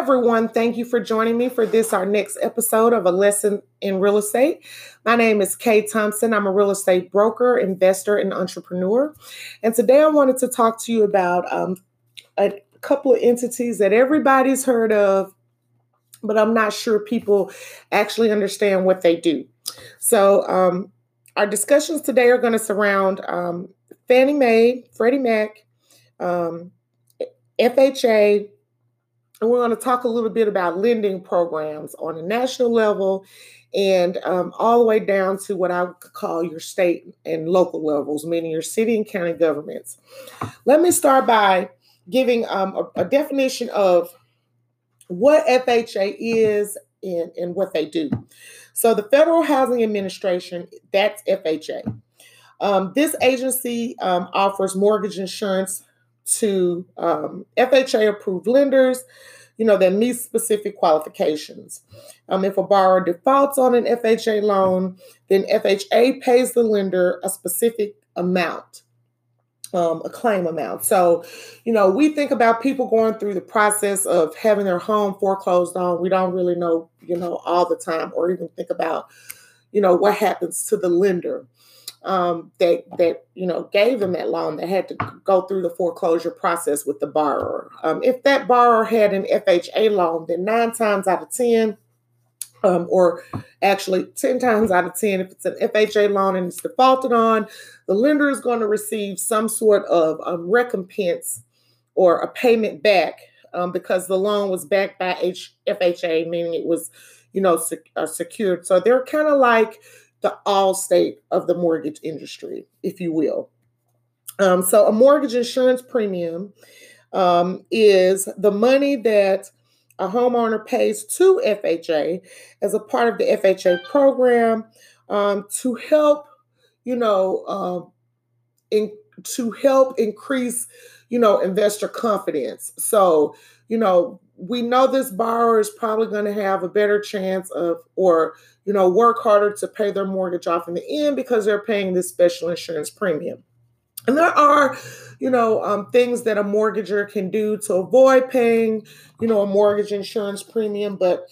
everyone. Thank you for joining me for this, our next episode of A Lesson in Real Estate. My name is Kaye Thompson. I'm a real estate broker, investor, and entrepreneur. And today I wanted to talk to you about um, a couple of entities that everybody's heard of, but I'm not sure people actually understand what they do. So, um, our discussions today are going to surround um, Fannie Mae, Freddie Mac, um, FHA, and we're going to talk a little bit about lending programs on a national level and um, all the way down to what I would call your state and local levels, meaning your city and county governments. Let me start by giving um, a, a, definition of what FHA is and, and what they do. So, the Federal Housing Administration, that's FHA. Um, this agency um, offers mortgage insurance to um, FHA approved lenders, you know, that meet specific qualifications. Um, if a borrower defaults on an FHA loan, then FHA pays the lender a specific amount. Um, a claim amount. So, you know, we think about people going through the process of having their home foreclosed on. We don't really know, you know, all the time, or even think about, you know, what happens to the lender um, that that you know gave them that loan that had to go through the foreclosure process with the borrower. Um, if that borrower had an FHA loan, then nine times out of ten, um, or actually 10 times out of 10, if it's an FHA loan and it's defaulted on, the lender is going to receive some sort of um, recompense or a payment back um, because the loan was backed by H- FHA, meaning it was, you know, sec- uh, secured. So they're kind of like the Allstate of the mortgage industry, if you will. Um, so, a mortgage insurance premium um, is the money that a homeowner pays to FHA as a part of the FHA program um, to help, you know, uh, in, to help increase, you know, investor confidence. So, you know, we know this borrower is probably going to have a better chance of, or you know, work harder to pay their mortgage off in the end because they're paying this special insurance premium. And there are, you know, um, things that a mortgager can do to avoid paying, you know, a mortgage insurance premium. But,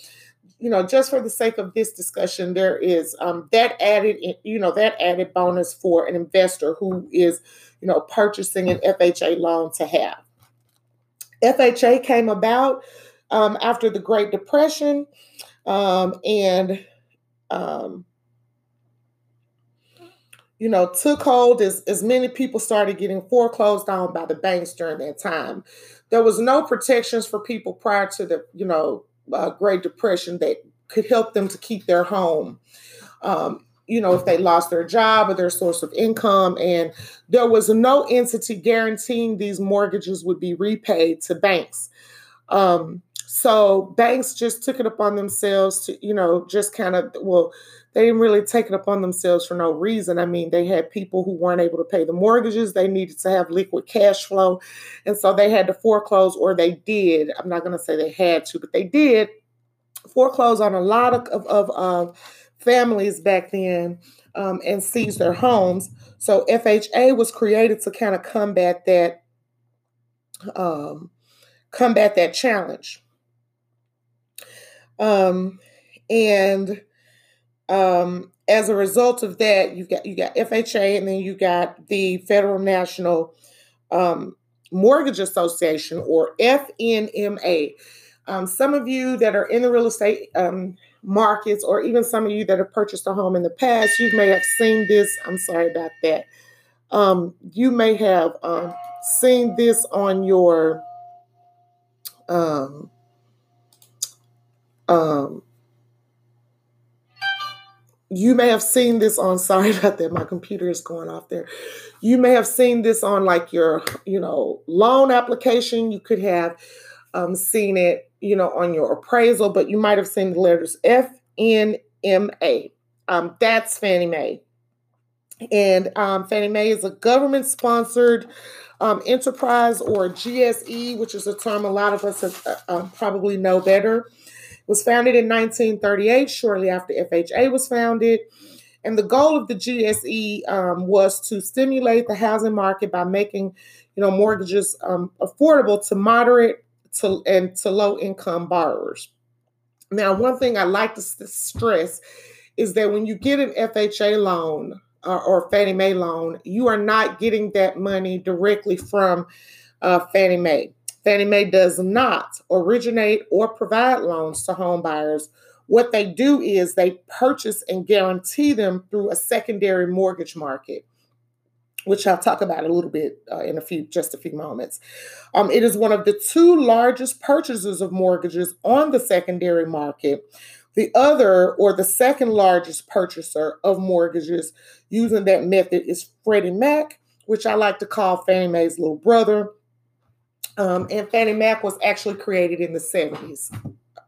you know, just for the sake of this discussion, there is um, that added, you know, that added bonus for an investor who is, you know, purchasing an FHA loan to have. FHA came about um, after the Great Depression, um, and um, you know, took hold as, as many people started getting foreclosed on by the banks during that time. There was no protections for people prior to the, you know, uh, Great Depression that could help them to keep their home. Um, you know, if they lost their job or their source of income, and there was no entity guaranteeing these mortgages would be repaid to banks. Um, so banks just took it upon themselves to, you know, just kind of, well, they didn't really take it upon themselves for no reason. I mean, they had people who weren't able to pay the mortgages. They needed to have liquid cash flow. And so they had to foreclose, or they did. I'm not going to say they had to, but they did foreclose on a lot of, of, of families back then um, and seize their homes. So FHA was created to kind of combat that um, combat that challenge. Um, and um, as a result of that, you've got you got FHA, and then you got the Federal National um, Mortgage Association, or FNMA. Um, some of you that are in the real estate um, markets, or even some of you that have purchased a home in the past, you may have seen this. I'm sorry about that. Um, you may have um, seen this on your um, um, you may have seen this on sorry about that my computer is going off there you may have seen this on like your you know loan application you could have um, seen it you know on your appraisal but you might have seen the letters f n m a. Um, that's fannie mae. And um, fannie mae is a government sponsored um, enterprise or gse which is a term a lot of us have, uh, um, probably know better. Was founded in 1938, shortly after FHA was founded. And the goal of the GSE um, was to stimulate the housing market by making, you know, mortgages um, affordable to moderate to and to low income borrowers. Now, one thing I like to stress is that when you get an FHA loan uh, or Fannie Mae loan, you are not getting that money directly from uh, Fannie Mae. Fannie Mae does not originate or provide loans to home buyers. What they do is they purchase and guarantee them through a secondary mortgage market which I'll talk about a little bit uh, in a few just a few moments. Um, it is one of the two largest purchasers of mortgages on the secondary market. The other, or the second largest purchaser of mortgages using that method, is Freddie Mac, which I like to call Fannie Mae's little brother. Um, and Fannie Mac was actually created in the 70s.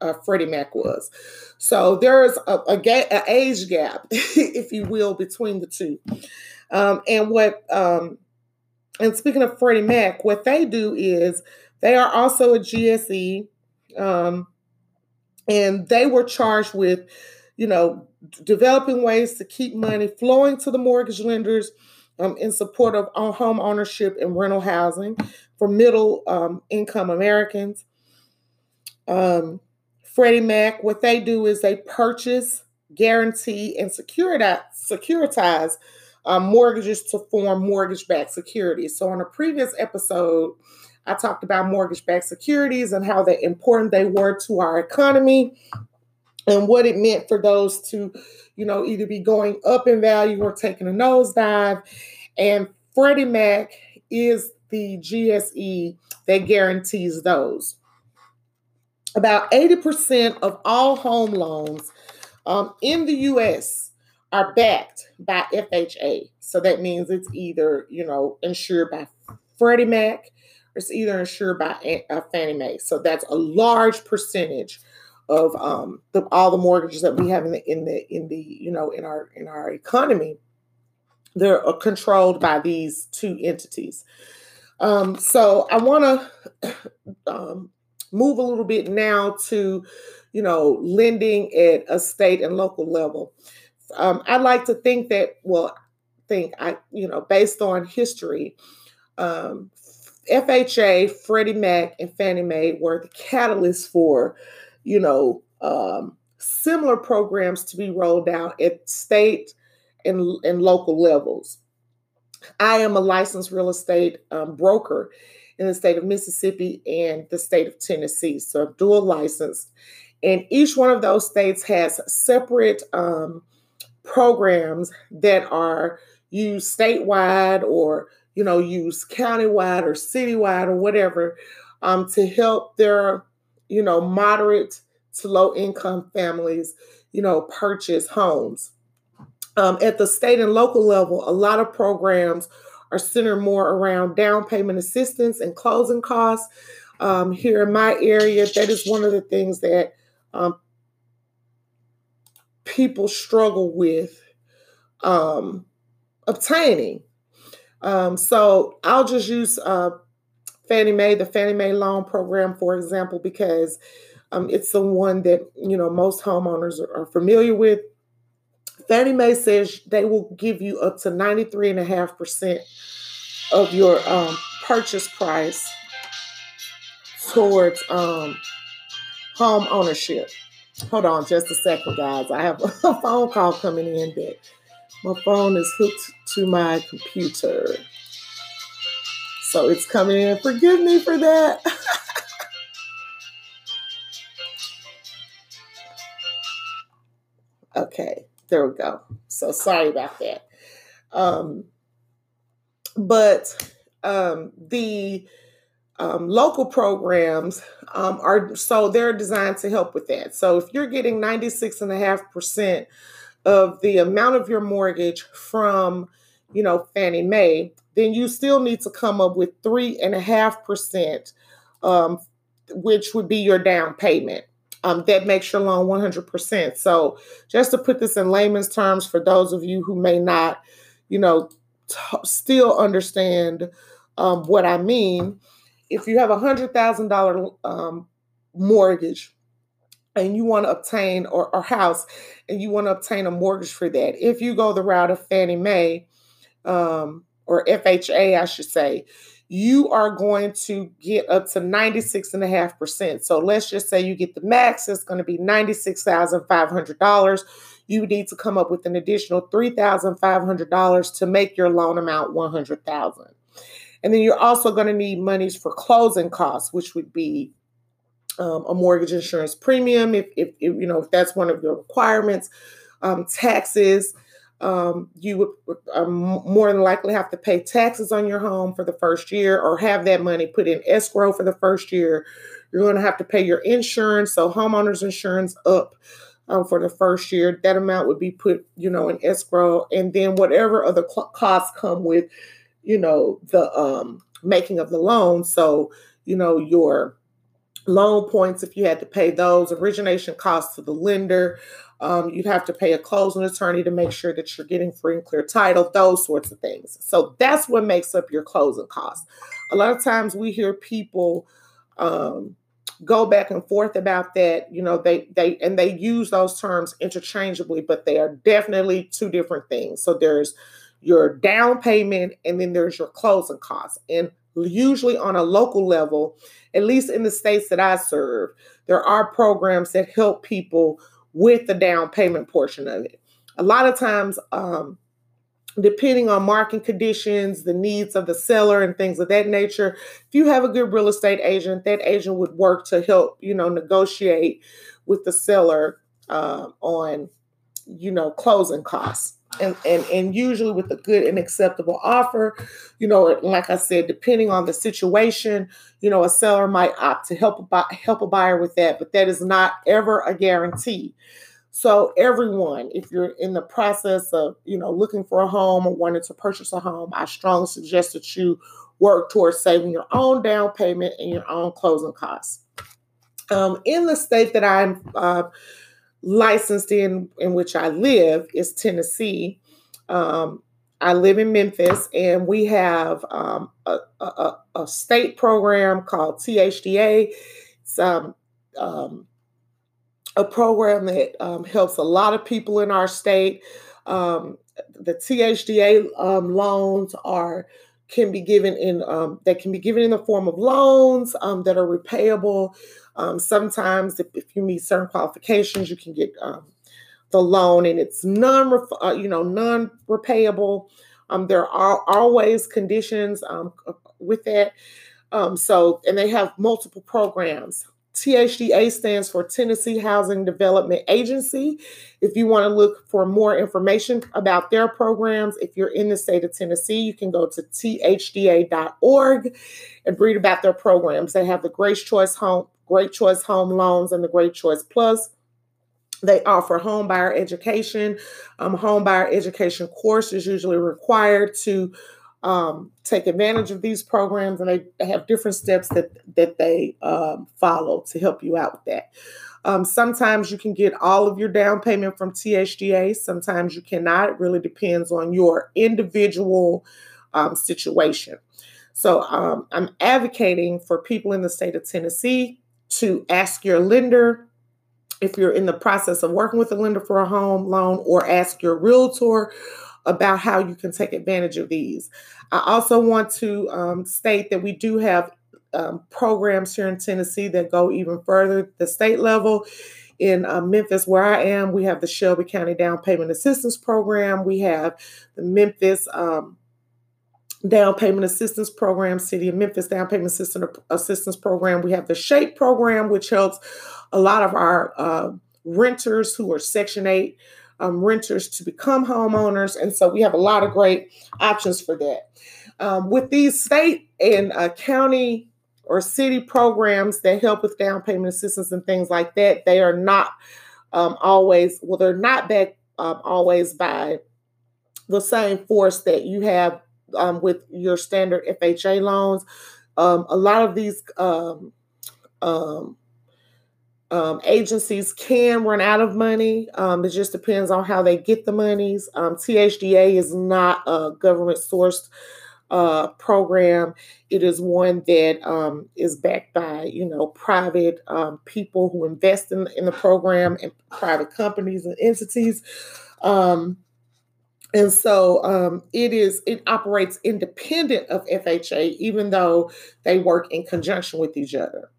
Uh, Freddie Mac was. So there's a, a, ga- a age gap, if you will, between the two. Um, and what, um, and speaking of Freddie Mac, what they do is they are also a GSE, um, and they were charged with, you know, developing ways to keep money flowing to the mortgage lenders um, in support of home ownership and rental housing for middle um, income Americans. Um, Freddie Mac, what they do is they purchase, guarantee, and securitize, securitize um, mortgages to form mortgage backed securities. So, on a previous episode, I talked about mortgage backed securities and how important they were to our economy and what it meant for those to, you know, either be going up in value or taking a nosedive. And Freddie Mac is the GSE that guarantees those. About 80% of all home loans um, in the US are backed by FHA. So that means it's either, you know, insured by Freddie Mac or it's either insured by uh, Fannie Mae. So that's a large percentage of um, the, all the mortgages that we have in the in the in the you know in our in our economy. They're uh, controlled by these two entities. Um, so I want to um, move a little bit now to, you know, lending at a state and local level. Um, I like to think that, well, think I, you know, based on history, um, FHA, Freddie Mac, and Fannie Mae were the catalyst for, you know, um, similar programs to be rolled out at state and, and local levels. I am a licensed real estate um, broker in the state of Mississippi and the state of Tennessee, so dual licensed. And each one of those states has separate um, programs that are used statewide or you know used countywide or citywide or whatever um, to help their you know moderate to low income families you know purchase homes. Um, at the state and local level a lot of programs are centered more around down payment assistance and closing costs. Um, here in my area that is one of the things that um, people struggle with um, obtaining. Um, so I'll just use uh, Fannie Mae, the Fannie Mae loan program, for example, because um, it's the one that you know most homeowners are, are familiar with. Fannie Mae says they will give you up to 93.5% of your um, purchase price towards um, home ownership. Hold on just a second, guys. I have a phone call coming in that my phone is hooked to my computer. So it's coming in. Forgive me for that. okay, there we go. So sorry about that. Um, but um, the um, local programs um, are so they're designed to help with that. So if you're getting 96.5% of the amount of your mortgage from, you know, Fannie Mae, then you still need to come up with three and a half percent, um, which would be your down payment. Um, that makes your loan 100%. So, just to put this in layman's terms for those of you who may not, you know, t- still understand um, what I mean, if you have a hundred thousand dollar um, mortgage and you want to obtain or, or house and you want to obtain a mortgage for that, if you go the route of Fannie Mae um, or FHA, I should say, you are going to get up to 96.5%. So let's just say you get the max, it's going to be $96,500. You need to come up with an additional $3,500 to make your loan amount 100,000. And then you're also going to need monies for closing costs, which would be um, a mortgage insurance premium, if, if, if, you know if that's one of your requirements, um, taxes, um, you would um, more than likely have to pay taxes on your home for the first year or have that money put in escrow for the first year. You're going to have to pay your insurance, so homeowners insurance up um, for the first year. That amount would be put, you know, in escrow, and then whatever other cl- costs come with, you know, the um, making of the loan. So, you know, your loan points if you had to pay those, origination costs to the lender, um, you'd have to pay a closing attorney to make sure that you're getting free and clear title, those sorts of things. So that's what makes up your closing costs. A lot of times we hear people um, go back and forth about that. You know, they they and they use those terms interchangeably, but they are definitely two different things. So there's your down payment and then there's your closing costs. And usually on a local level, at least in the states that I serve, there are programs that help people with the down payment portion of it. A lot of times, um, depending on market conditions, the needs of the seller, and things of that nature, if you have a good real estate agent, that agent would work to help you know negotiate with the seller uh, on you know closing costs and, and and usually with a good and acceptable offer you know like i said depending on the situation you know a seller might opt to help a buy, help a buyer with that but that is not ever a guarantee. So everyone if you're in the process of you know looking for a home or wanting to purchase a home i strongly suggest that you work towards saving your own down payment and your own closing costs. Um, in the state that i'm uh, licensed in in which I live is Tennessee. Um, I live in Memphis, and we have um, a, a, a, state program called THDA. It's um, um, a program that um, helps a lot of people in our state. Um, the THDA loans are can be given in um, that can be given in the form of loans um, that are repayable. Um, sometimes, if, if, you meet certain qualifications, you can get um, the loan, and it's non uh, you know non repayable. Um, there are always conditions um, with that. so, and they have multiple programs. THDA stands for Tennessee Housing Development Agency. If you want to look for more information about their programs, if you're in the state of Tennessee, you can go to thda.org and read about their programs. They have the Great Choice Home, Great Choice Home Loans, and the Great Choice Plus. They offer home buyer education. Um, home buyer education course is usually required to um, take advantage of these programs, and they have different steps that that they um, follow to help you out with that. Um, sometimes you can get all of your down payment from THDA. Sometimes you cannot. It really depends on your individual um, situation. So um, I'm advocating for people in the state of Tennessee to ask your lender if you're in the process of working with a lender for a home loan, or ask your realtor about how you can take advantage of these. I also want to um, state that we do have um, programs here in Tennessee that go even further, the state level. In uh, Memphis, where I am, we have the Shelby County Down Payment Assistance Program. We have the Memphis um, Down Payment Assistance Program, City of Memphis Down Payment Assistance Program. We have the SHAPE program, which helps a lot of our uh, renters who are Section 8 um, renters to become homeowners. And so we have a lot of great options for that. Um, with these state and uh, county or city programs that help with down payment assistance and things like that, they are not um, always, well, they're not backed um, always by the same force that you have um, with your standard FHA loans. Um, a lot of these um, um, agencies can run out of money. Um, it just depends on how they get the monies. Um, THDA is not a government sourced uh, program. It is one that um, is backed by you know private um, people who invest in, in the program and private companies and entities. Um, and so um, it is it operates independent of FHA, even though they work in conjunction with each other.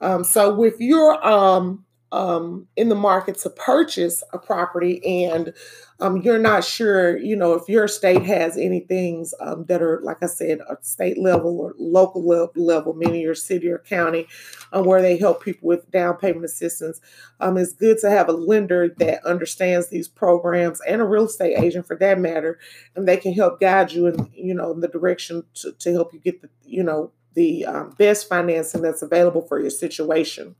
Um, so with your um, um, in the market to purchase a property and um, you're not sure, you know, if your state has any things um, that are, like I said, at state level or local level, meaning your city or county, um, where they help people with down payment assistance. Um, it's good to have a lender that understands these programs and a real estate agent for that matter, and they can help guide you in, you know, in the direction to, to help you get the, you know, the um, best financing that's available for your situation.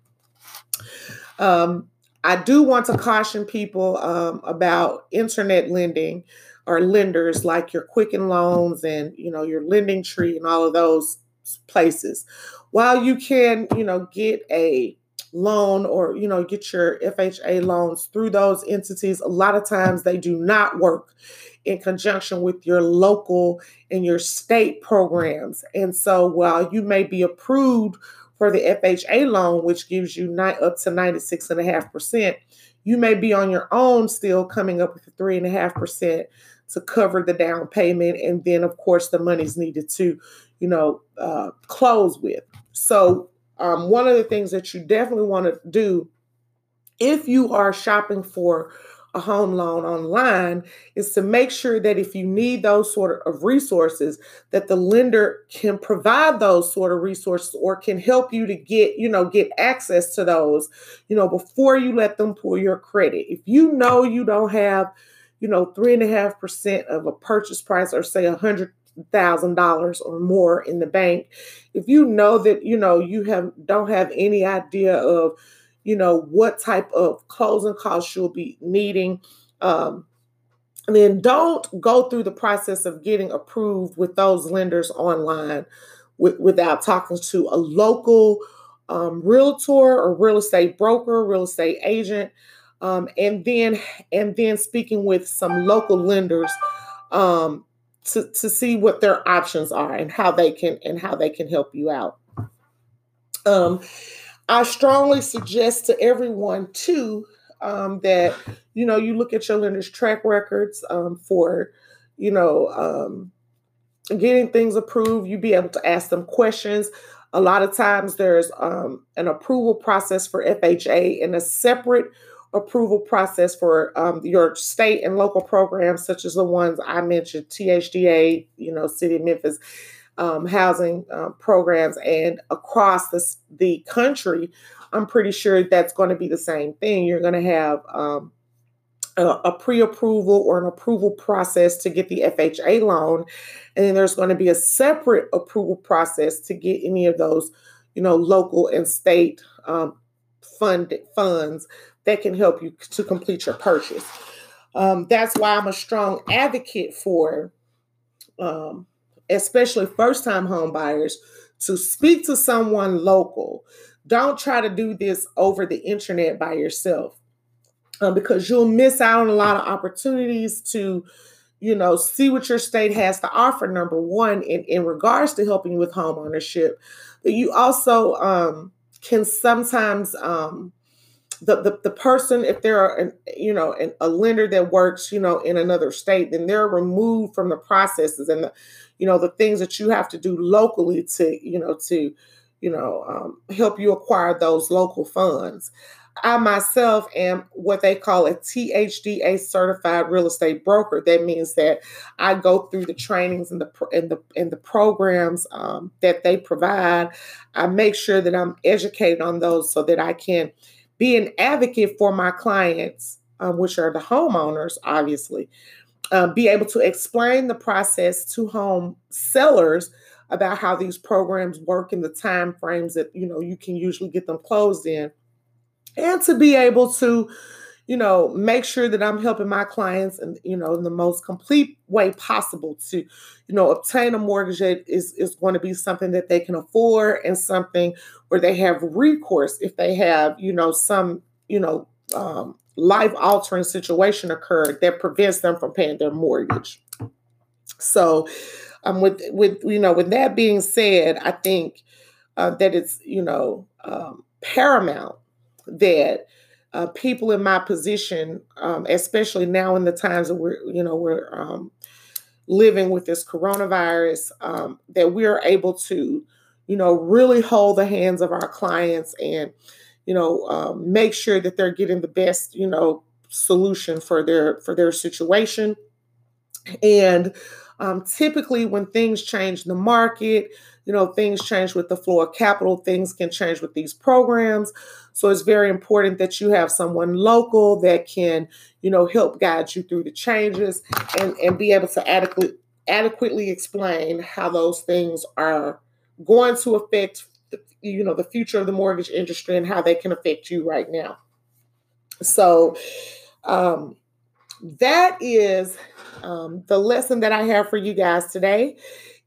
Um, I do want to caution people um, about internet lending or lenders like your Quicken Loans and you know your Lending Tree and all of those places. While you can, you know, get a loan or you know get your FHA loans through those entities, a lot of times they do not work in conjunction with your local and your state programs. And so while you may be approved for the FHA loan, which gives you up to 96.5%, you may be on your own still coming up with 3.5% to cover the down payment. And then, of course, the money's needed to, you know, uh, close with. So, um, one of the things that you definitely want to do if you are shopping for a home loan online is to make sure that if you need those sort of resources that the lender can provide those sort of resources or can help you to get you know get access to those you know before you let them pull your credit. If you know you don't have you know three and a half percent of a purchase price or say a hundred thousand dollars or more in the bank if you know that you know you have don't have any idea of you know, what type of closing costs you'll be needing. Um, and then don't go through the process of getting approved with those lenders online with, without talking to a local um, realtor or real estate broker, real estate agent, um, and then and then speaking with some local lenders um, to, to see what their options are and how they can and how they can help you out. Um, I strongly suggest to everyone too um, that you know you look at your lender's track records um, for you know um, getting things approved. You be able to ask them questions. A lot of times there's um, an approval process for FHA and a separate approval process for um, your state and local programs, such as the ones I mentioned, THDA, you know, City of Memphis um, housing uh, programs and across the, the country, I'm pretty sure that's going to be the same thing. You're going to have um, a, a pre approval or an approval process to get the FHA loan. And then there's going to be a separate approval process to get any of those, you know, local and state um, fund funds that can help you to complete your purchase. Um, that's why I'm a strong advocate for um, especially first time home buyers, to speak to someone local. Don't try to do this over the internet by yourself um, because you'll miss out on a lot of opportunities to, you know, see what your state has to offer, number one, in, in regards to helping with home ownership. But you also um, can sometimes um, the, the, the person, if they're an, you know an, a lender that works you know in another state, then they're removed from the processes and the you know the things that you have to do locally to you know to you know um, help you acquire those local funds. I myself am what they call a THDA certified real estate broker. That means that I go through the trainings and the and the and the programs um, that they provide. I make sure that I'm educated on those so that I can be an advocate for my clients, um, which are the homeowners, obviously. Uh, be able to explain the process to home sellers about how these programs work and the time frames that you know you can usually get them closed in and to be able to you know make sure that i'm helping my clients and you know in the most complete way possible to you know obtain a mortgage is is going to be something that they can afford and something where they have recourse if they have you know some you know um, life altering situation occurred that prevents them from paying their mortgage. So um with with you know with that being said i think uh, that it's you know um, paramount that uh, people in my position, um, especially now in the times that we're, you know, we're um, living with this coronavirus, um, that we're able to, you know, really hold the hands of our clients and, you know, um, make sure that they're getting the best, you know, solution for their for their situation. And um, typically, when things change in the market, you know, things change with the flow of capital, things can change with these programs. So it's very important that you have someone local that can, you know, help guide you through the changes and, and be able to adequately adequately explain how those things are going to affect the, you know the future of the mortgage industry and how they can affect you right now. So um, that is um, the lesson that I have for you guys today.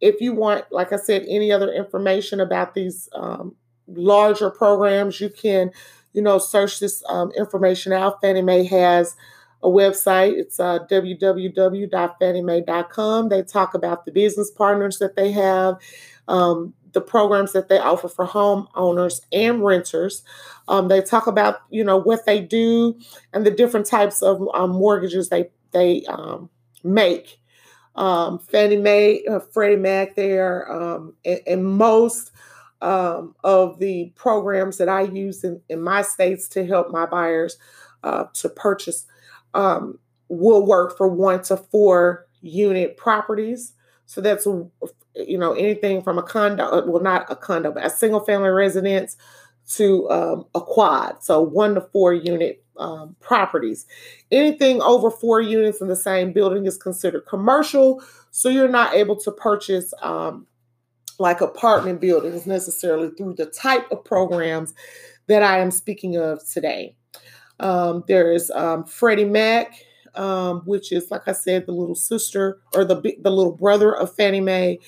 If you want, like I said, any other information about these um, larger programs, you can, you know, search this um, information out. Fannie Mae has a website. It's uh, www.fanniemae.com. They talk about the business partners that they have, um, the programs that they offer for homeowners and renters. Um, they talk about, you know, what they do and the different types of um, mortgages they they um, make. Um, Fannie Mae, uh, Freddie Mac, there, um, and, and, most um, of the programs that I use in, in my states to help my buyers uh, to purchase um, will work for one to four unit properties. So that's you know anything from a condo, uh, well not a condo, but a single family residence to um, a quad. So one to four unit um, properties. Anything over four units in the same building is considered commercial. So you're not able to purchase um, like apartment buildings necessarily through the type of programs that I am speaking of today. Um, there is um, Freddie Mac, um, which is, like I said, the little sister or the the little brother of Fannie Mae.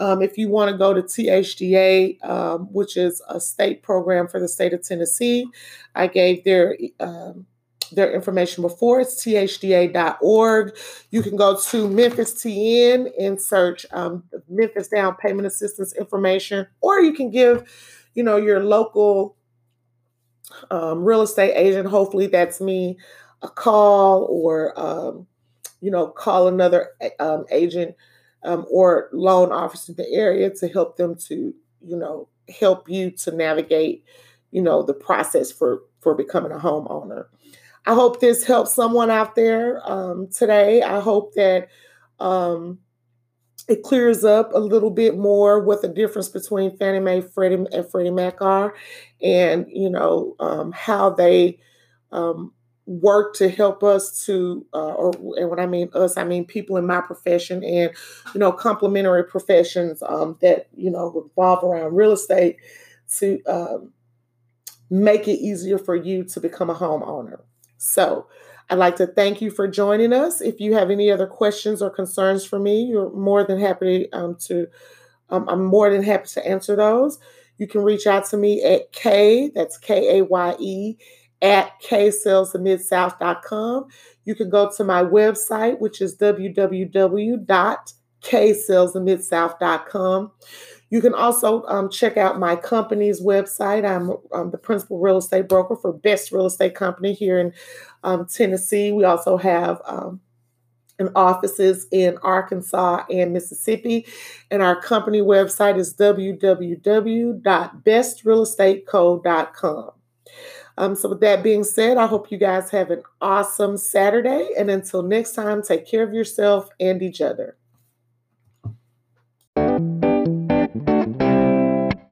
Um, if you want to go to THDA, um, which is a state program for the state of Tennessee, I gave their um, their information before. It's thda.org. You can go to Memphis TN and search um, Memphis Down Payment Assistance information, or you can give, you know, your local um, real estate agent. Hopefully, that's me. A call or um, you know, call another agent um, or loan officers in the area to help them to, you know, help you to navigate, you know, the process for for becoming a homeowner. I hope this helps someone out there um, today. I hope that um, it clears up a little bit more what the difference between Fannie Mae, Freddie, and Freddie Mac are, and you know um, how they um, work to help us to, uh, or and when I mean us, I mean people in my profession and you know complementary professions um, that you know revolve around real estate to um, make it easier for you to become a homeowner. So. I'd like to thank you for joining us. If you have any other questions or concerns for me, you're more than happy um, to. Um, I'm more than happy to answer those. You can reach out to me at K, that's K A Y E, at ksalesofmidsouth.com. You can go to my website, which is www.ksalesofmidsouth.com. You can also um, check out my company's website. I'm, I'm, the principal real estate broker for Best Real Estate Company here in um, Tennessee. We also have um, an offices in Arkansas and Mississippi. And our company website is www.bestrealestateco.com. Um, so, with that being said, I hope you guys have an awesome Saturday. And until next time, take care of yourself and each other.